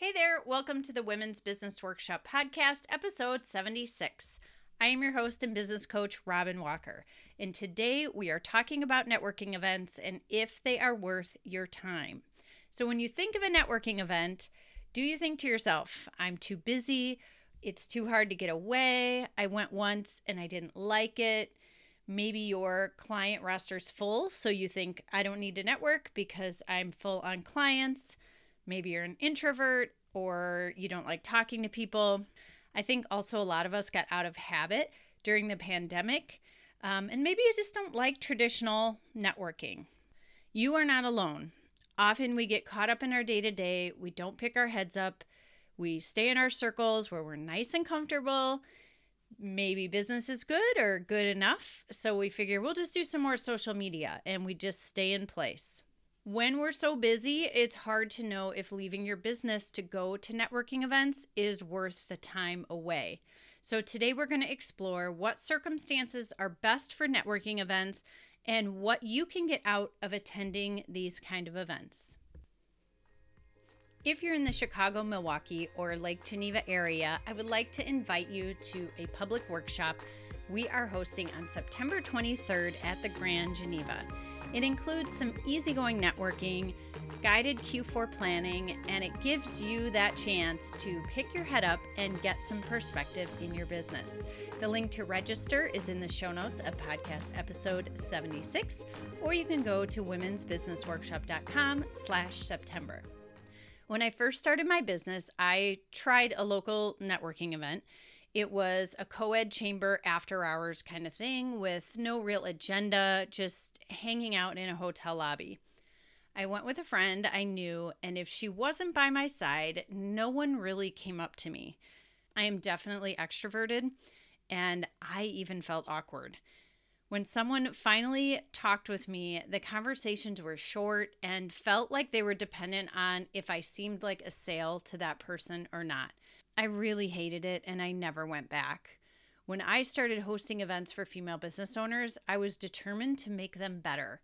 Hey there, welcome to the Women's Business Workshop Podcast, episode 76. I am your host and business coach, Robin Walker, and today we are talking about networking events and if they are worth your time. So, when you think of a networking event, do you think to yourself, I'm too busy, it's too hard to get away, I went once and I didn't like it? Maybe your client roster's full, so you think, I don't need to network because I'm full on clients. Maybe you're an introvert or you don't like talking to people. I think also a lot of us got out of habit during the pandemic. Um, and maybe you just don't like traditional networking. You are not alone. Often we get caught up in our day to day, we don't pick our heads up, we stay in our circles where we're nice and comfortable. Maybe business is good or good enough. So we figure we'll just do some more social media and we just stay in place. When we're so busy, it's hard to know if leaving your business to go to networking events is worth the time away. So, today we're going to explore what circumstances are best for networking events and what you can get out of attending these kind of events. If you're in the Chicago, Milwaukee, or Lake Geneva area, I would like to invite you to a public workshop we are hosting on September 23rd at the Grand Geneva. It includes some easygoing networking, guided Q4 planning, and it gives you that chance to pick your head up and get some perspective in your business. The link to register is in the show notes of podcast episode 76, or you can go to womensbusinessworkshop.com slash September. When I first started my business, I tried a local networking event it was a co ed chamber after hours kind of thing with no real agenda, just hanging out in a hotel lobby. I went with a friend I knew, and if she wasn't by my side, no one really came up to me. I am definitely extroverted, and I even felt awkward. When someone finally talked with me, the conversations were short and felt like they were dependent on if I seemed like a sale to that person or not. I really hated it and I never went back. When I started hosting events for female business owners, I was determined to make them better.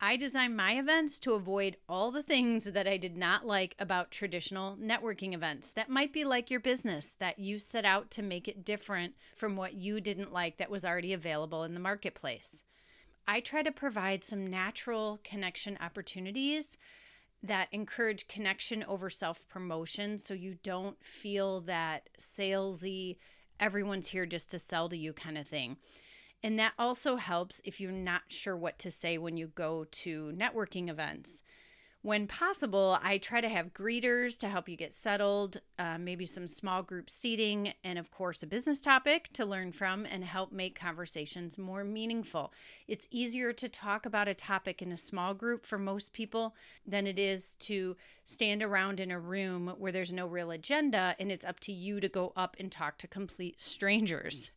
I designed my events to avoid all the things that I did not like about traditional networking events that might be like your business, that you set out to make it different from what you didn't like that was already available in the marketplace. I try to provide some natural connection opportunities that encourage connection over self promotion so you don't feel that salesy, everyone's here just to sell to you kind of thing. And that also helps if you're not sure what to say when you go to networking events. When possible, I try to have greeters to help you get settled, uh, maybe some small group seating, and of course, a business topic to learn from and help make conversations more meaningful. It's easier to talk about a topic in a small group for most people than it is to stand around in a room where there's no real agenda and it's up to you to go up and talk to complete strangers.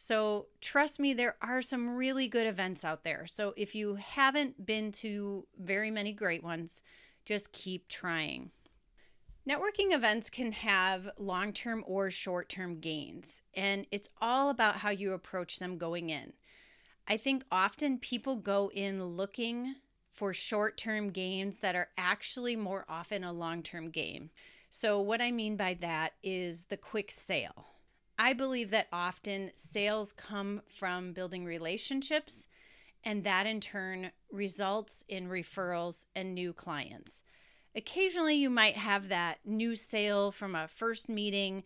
So, trust me, there are some really good events out there. So, if you haven't been to very many great ones, just keep trying. Networking events can have long term or short term gains, and it's all about how you approach them going in. I think often people go in looking for short term gains that are actually more often a long term gain. So, what I mean by that is the quick sale I believe that often sales come from building relationships, and that in turn results in referrals and new clients. Occasionally, you might have that new sale from a first meeting,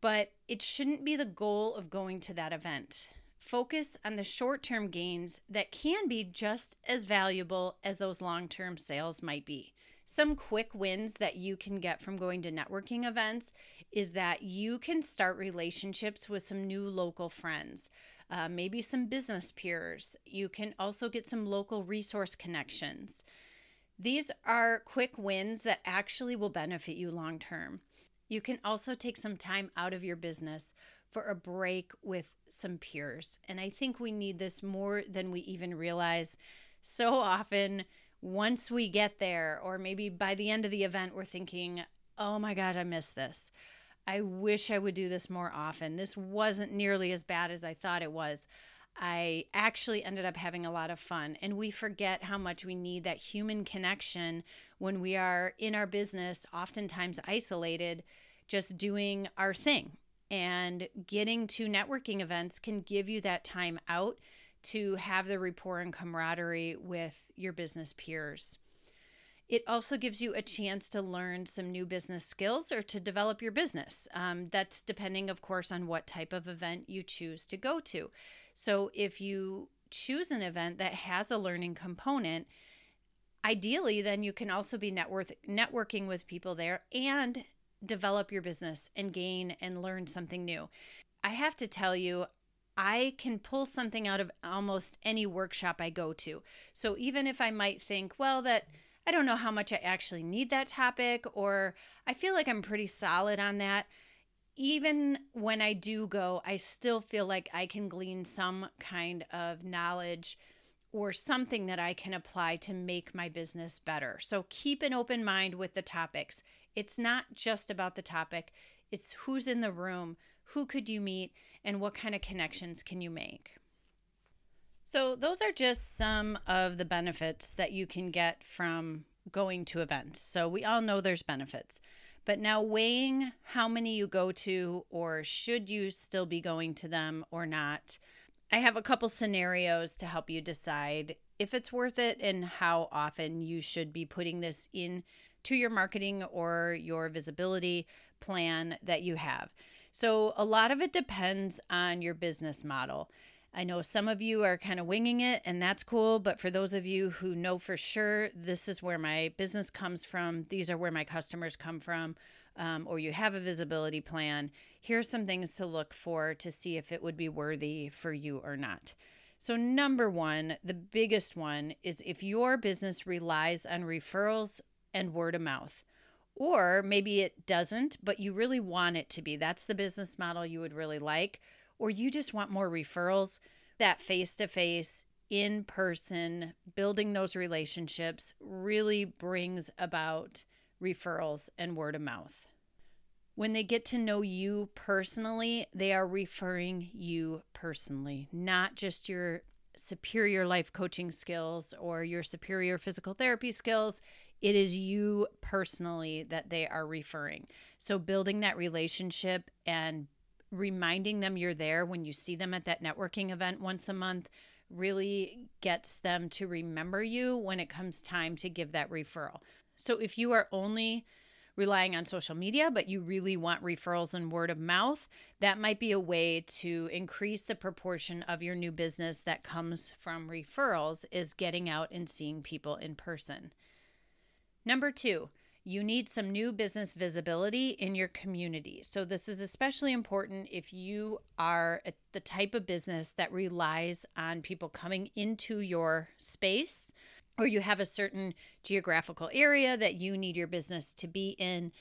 but it shouldn't be the goal of going to that event. Focus on the short term gains that can be just as valuable as those long term sales might be. Some quick wins that you can get from going to networking events is that you can start relationships with some new local friends, uh, maybe some business peers. You can also get some local resource connections. These are quick wins that actually will benefit you long term. You can also take some time out of your business for a break with some peers. And I think we need this more than we even realize. So often, once we get there, or maybe by the end of the event, we're thinking, oh my God, I missed this. I wish I would do this more often. This wasn't nearly as bad as I thought it was. I actually ended up having a lot of fun. And we forget how much we need that human connection when we are in our business, oftentimes isolated, just doing our thing. And getting to networking events can give you that time out to have the rapport and camaraderie with your business peers. It also gives you a chance to learn some new business skills or to develop your business. Um, that's depending, of course, on what type of event you choose to go to. So if you choose an event that has a learning component, ideally, then you can also be network, networking with people there and develop your business and gain and learn something new. I have to tell you, I can pull something out of almost any workshop I go to. So even if I might think, well, that I don't know how much I actually need that topic, or I feel like I'm pretty solid on that. Even when I do go, I still feel like I can glean some kind of knowledge or something that I can apply to make my business better. So keep an open mind with the topics. It's not just about the topic, it's who's in the room, who could you meet, and what kind of connections can you make. So, those are just some of the benefits that you can get from going to events. So, we all know there's benefits. But now, weighing how many you go to, or should you still be going to them or not, I have a couple scenarios to help you decide if it's worth it and how often you should be putting this in to your marketing or your visibility plan that you have. So, a lot of it depends on your business model. I know some of you are kind of winging it, and that's cool. But for those of you who know for sure, this is where my business comes from, these are where my customers come from, um, or you have a visibility plan, here's some things to look for to see if it would be worthy for you or not. So, number one, the biggest one is if your business relies on referrals and word of mouth. Or maybe it doesn't, but you really want it to be. That's the business model you would really like or you just want more referrals, that face to face, in person, building those relationships really brings about referrals and word of mouth. When they get to know you personally, they are referring you personally, not just your superior life coaching skills or your superior physical therapy skills. It is you personally that they are referring. So, building that relationship and reminding them you're there when you see them at that networking event once a month really gets them to remember you when it comes time to give that referral. So if you are only relying on social media, but you really want referrals and word of mouth, that might be a way to increase the proportion of your new business that comes from referrals is getting out and seeing people in person. Number two, you need some new business visibility in your community. So, this is especially important if you are the type of business that relies on people coming into your space or you have a certain geographical area that you need your business to be in.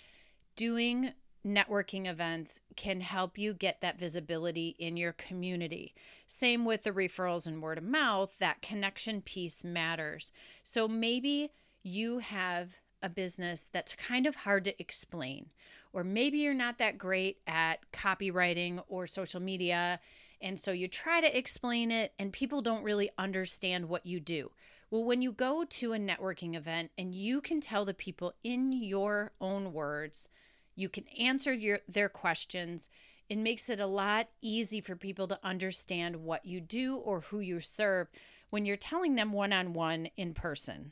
Doing networking events can help you get that visibility in your community. Same with the referrals and word of mouth, that connection piece matters. So, maybe you have a business that's kind of hard to explain. Or maybe you're not that great at copywriting or social media. And so you try to explain it, and people don't really understand what you do. Well, when you go to a networking event and you can tell the people in your own words, you can answer your, their questions. It makes it a lot easy for people to understand what you do or who you serve when you're telling them one on one in person.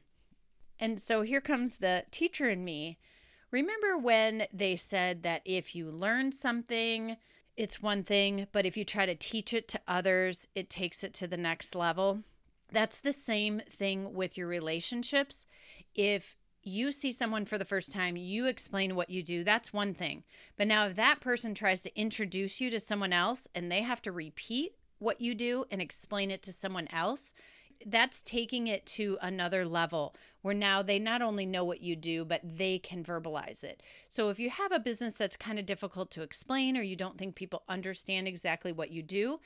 And so here comes the teacher in me. Remember when they said that if you learn something, it's one thing, but if you try to teach it to others, it takes it to the next level? That's the same thing with your relationships. If you see someone for the first time, you explain what you do, that's one thing. But now, if that person tries to introduce you to someone else and they have to repeat what you do and explain it to someone else, that's taking it to another level where now they not only know what you do, but they can verbalize it. So if you have a business that's kind of difficult to explain or you don't think people understand exactly what you do,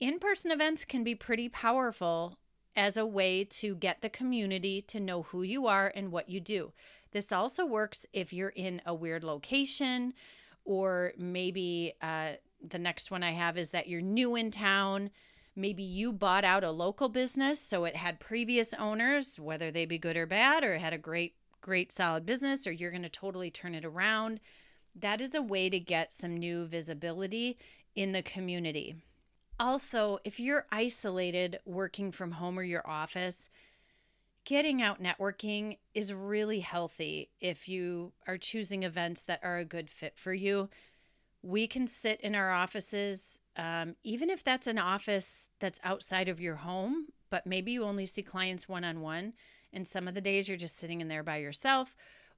in person events can be pretty powerful as a way to get the community to know who you are and what you do. This also works if you're in a weird location, or maybe uh, the next one I have is that you're new in town Maybe you bought out a local business so it had previous owners, whether they be good or bad, or it had a great, great solid business, or you're going to totally turn it around. That is a way to get some new visibility in the community. Also, if you're isolated working from home or your office, getting out networking is really healthy if you are choosing events that are a good fit for you. We can sit in our offices, um, even if that's an office that's outside of your home, but maybe you only see clients one on one. And some of the days you're just sitting in there by yourself,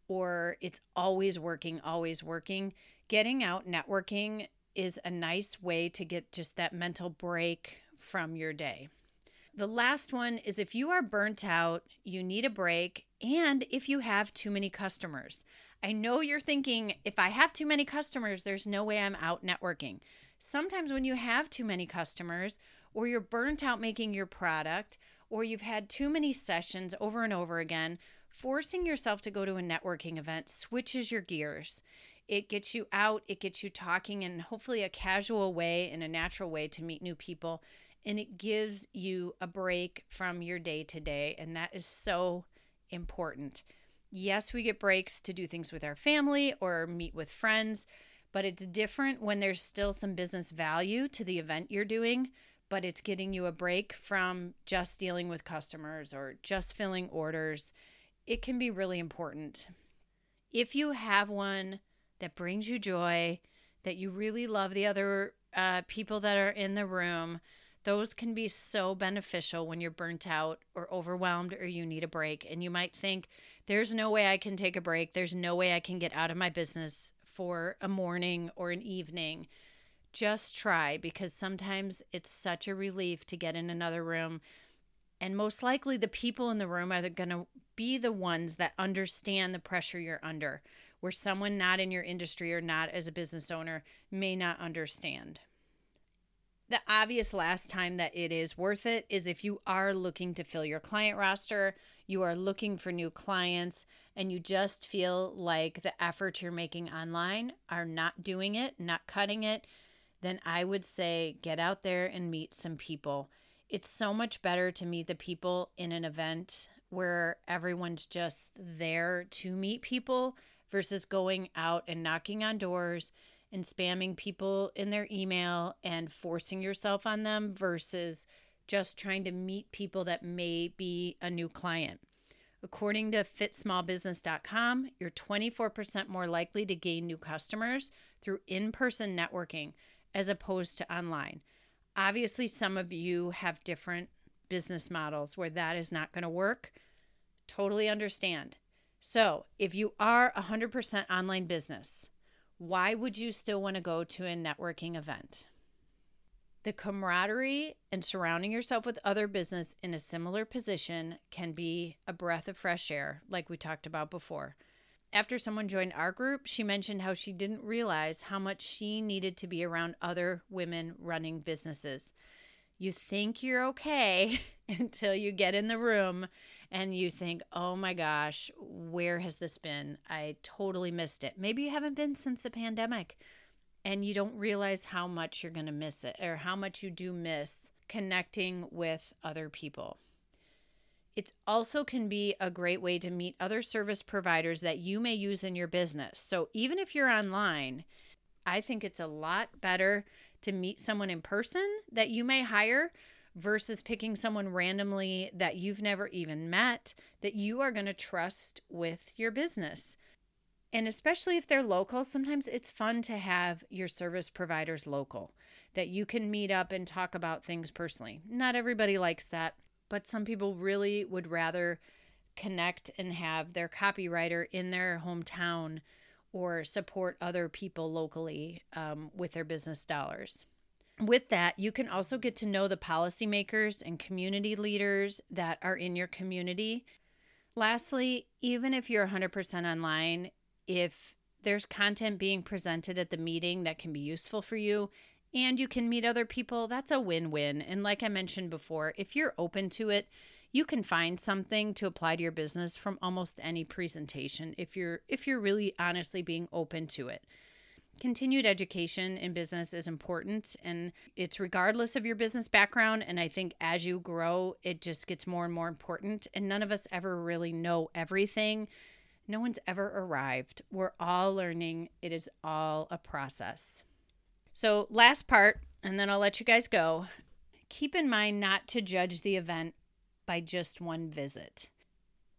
or it's always working, always working. Getting out networking is a nice way to get just that mental break from your day. The last one is if you are burnt out, you need a break, and if you have too many customers. I know you're thinking, if I have too many customers, there's no way I'm out networking. Sometimes when you have too many customers, or you're burnt out making your product, or you've had too many sessions over and over again, forcing yourself to go to a networking event switches your gears. It gets you out, it gets you talking in hopefully a casual way, in a natural way to meet new people and it gives you a break from your day to day. And that is so important. Yes, we get breaks to do things with our family or meet with friends, but it's different when there's still some business value to the event you're doing, but it's getting you a break from just dealing with customers or just filling orders. It can be really important. If you have one that brings you joy, that you really love the other uh, people that are in the room, those can be so beneficial when you're burnt out or overwhelmed or you need a break. And you might think, there's no way I can take a break. There's no way I can get out of my business for a morning or an evening. Just try because sometimes it's such a relief to get in another room. And most likely, the people in the room are going to be the ones that understand the pressure you're under, where someone not in your industry or not as a business owner may not understand the obvious last time that it is worth it is if you are looking to fill your client roster, you are looking for new clients, and you just feel like the efforts you're making online are not doing it, not cutting it, then I would say get out there and meet some people. It's so much better to meet the people in an event where everyone's just there to meet people versus going out and knocking on doors and spamming people in their email and forcing yourself on them versus just trying to meet people that may be a new client. According to fitsmallbusiness.com, you're 24% more likely to gain new customers through in person networking as opposed to online. Obviously, some of you have different business models where that is not going to work. Totally understand. So, if you are 100% online business, why would you still want to go to a networking event? The camaraderie and surrounding yourself with other business in a similar position can be a breath of fresh air, like we talked about before. After someone joined our group, she mentioned how she didn't realize how much she needed to be around other women running businesses. You think you're okay until you get in the room and you think, oh my gosh, where has this been? I totally missed it. Maybe you haven't been since the pandemic and you don't realize how much you're going to miss it or how much you do miss connecting with other people. It also can be a great way to meet other service providers that you may use in your business. So even if you're online, I think it's a lot better to meet someone in person that you may hire versus picking someone randomly that you've never even met that you are going to trust with your business. And especially if they're local, sometimes it's fun to have your service providers local that you can meet up and talk about things personally. Not everybody likes that, but some people really would rather connect and have their copywriter in their hometown or support other people locally um, with their business dollars with that, you can also get to know the policymakers and community leaders that are in your community. Lastly, even if you're 100% online, if there's content being presented at the meeting that can be useful for you and you can meet other people, that's a win win. And like I mentioned before, if you're open to it, you can find something to apply to your business from almost any presentation if you're if you're really honestly being open to it. Continued education in business is important and it's regardless of your business background. And i think as you grow it just gets more and more important. And none of us ever really know everything no one's ever arrived. We're all learning. It is all a process. So last part and then i'll let you guys go. Keep in mind not to judge the event by just one visit.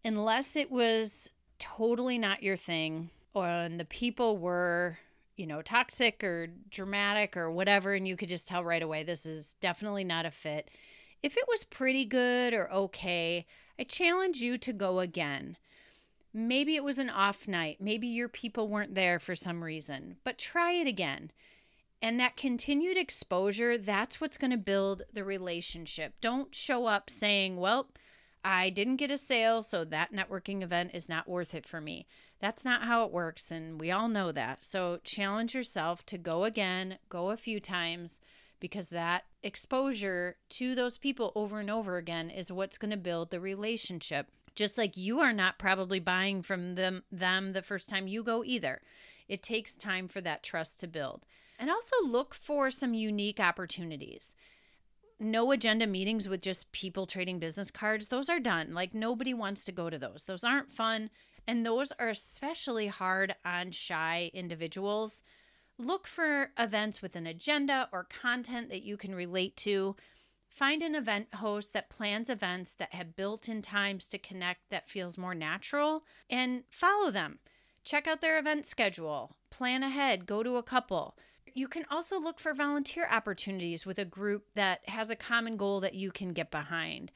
Unless it was totally not your thing or the people were you know, toxic or dramatic or whatever, and you could just tell right away this is definitely not a fit. If it was pretty good or okay, I challenge you to go again. Maybe it was an off night. Maybe your people weren't there for some reason, but try it again. And that continued exposure, that's what's going to build the relationship. Don't show up saying, well, I didn't get a sale, so that networking event is not worth it for me. That's not how it works, and we all know that. So challenge yourself to go again, go a few times, because that exposure to those people over and over again is what's going to build the relationship. Just like you are not probably buying from them them the first time you go either. It takes time for that trust to build. And also look for some unique opportunities no agenda meetings with just people trading business cards, those are done. Like nobody wants to go to those. Those aren't fun. And those are especially hard on shy individuals. Look for events with an agenda or content that you can relate to. Find an event host that plans events that have built in times to connect that feels more natural and follow them. Check out their event schedule, plan ahead, go to a couple. You can also look for volunteer opportunities with a group that has a common goal that you can get behind.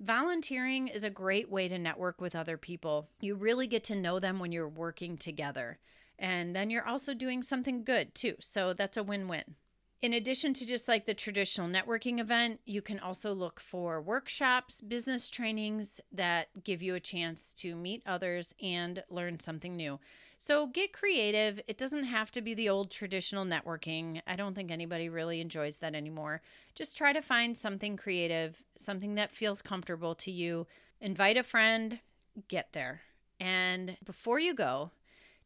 Volunteering is a great way to network with other people. You really get to know them when you're working together. And then you're also doing something good too. So that's a win win. In addition to just like the traditional networking event, you can also look for workshops, business trainings that give you a chance to meet others and learn something new. So get creative. It doesn't have to be the old traditional networking. I don't think anybody really enjoys that anymore. Just try to find something creative, something that feels comfortable to you. Invite a friend, get there. And before you go,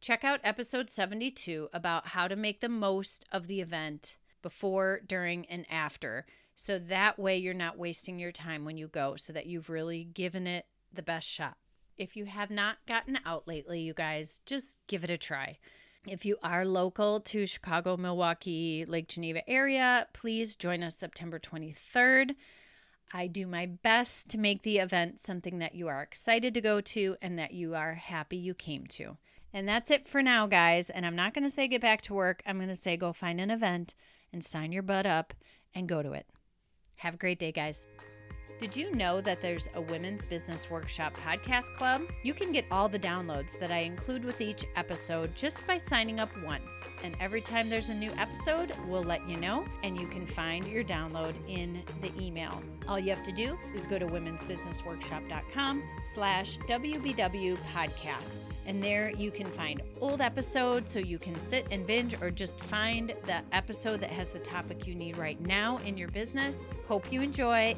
check out episode 72 about how to make the most of the event before, during, and after. So that way you're not wasting your time when you go, so that you've really given it the best shot if you have not gotten out lately, you guys, just give it a try. If you are local to Chicago, Milwaukee, Lake Geneva area, please join us September 23rd. I do my best to make the event something that you are excited to go to and that you are happy you came to. And that's it for now, guys. And I'm not going to say get back to work. I'm going to say go find an event and sign your butt up and go to it. Have a great day, guys. Did you know that there's a Women's Business Workshop podcast club? You can get all the downloads that I include with each episode just by signing up once. And every time there's a new episode, we'll let you know, and you can find your download in the email. All you have to do is go to womensbusinessworkshop.com slash WBW podcast. And there you can find old episodes so you can sit and binge or just find the episode that has the topic you need right now in your business. Hope you enjoy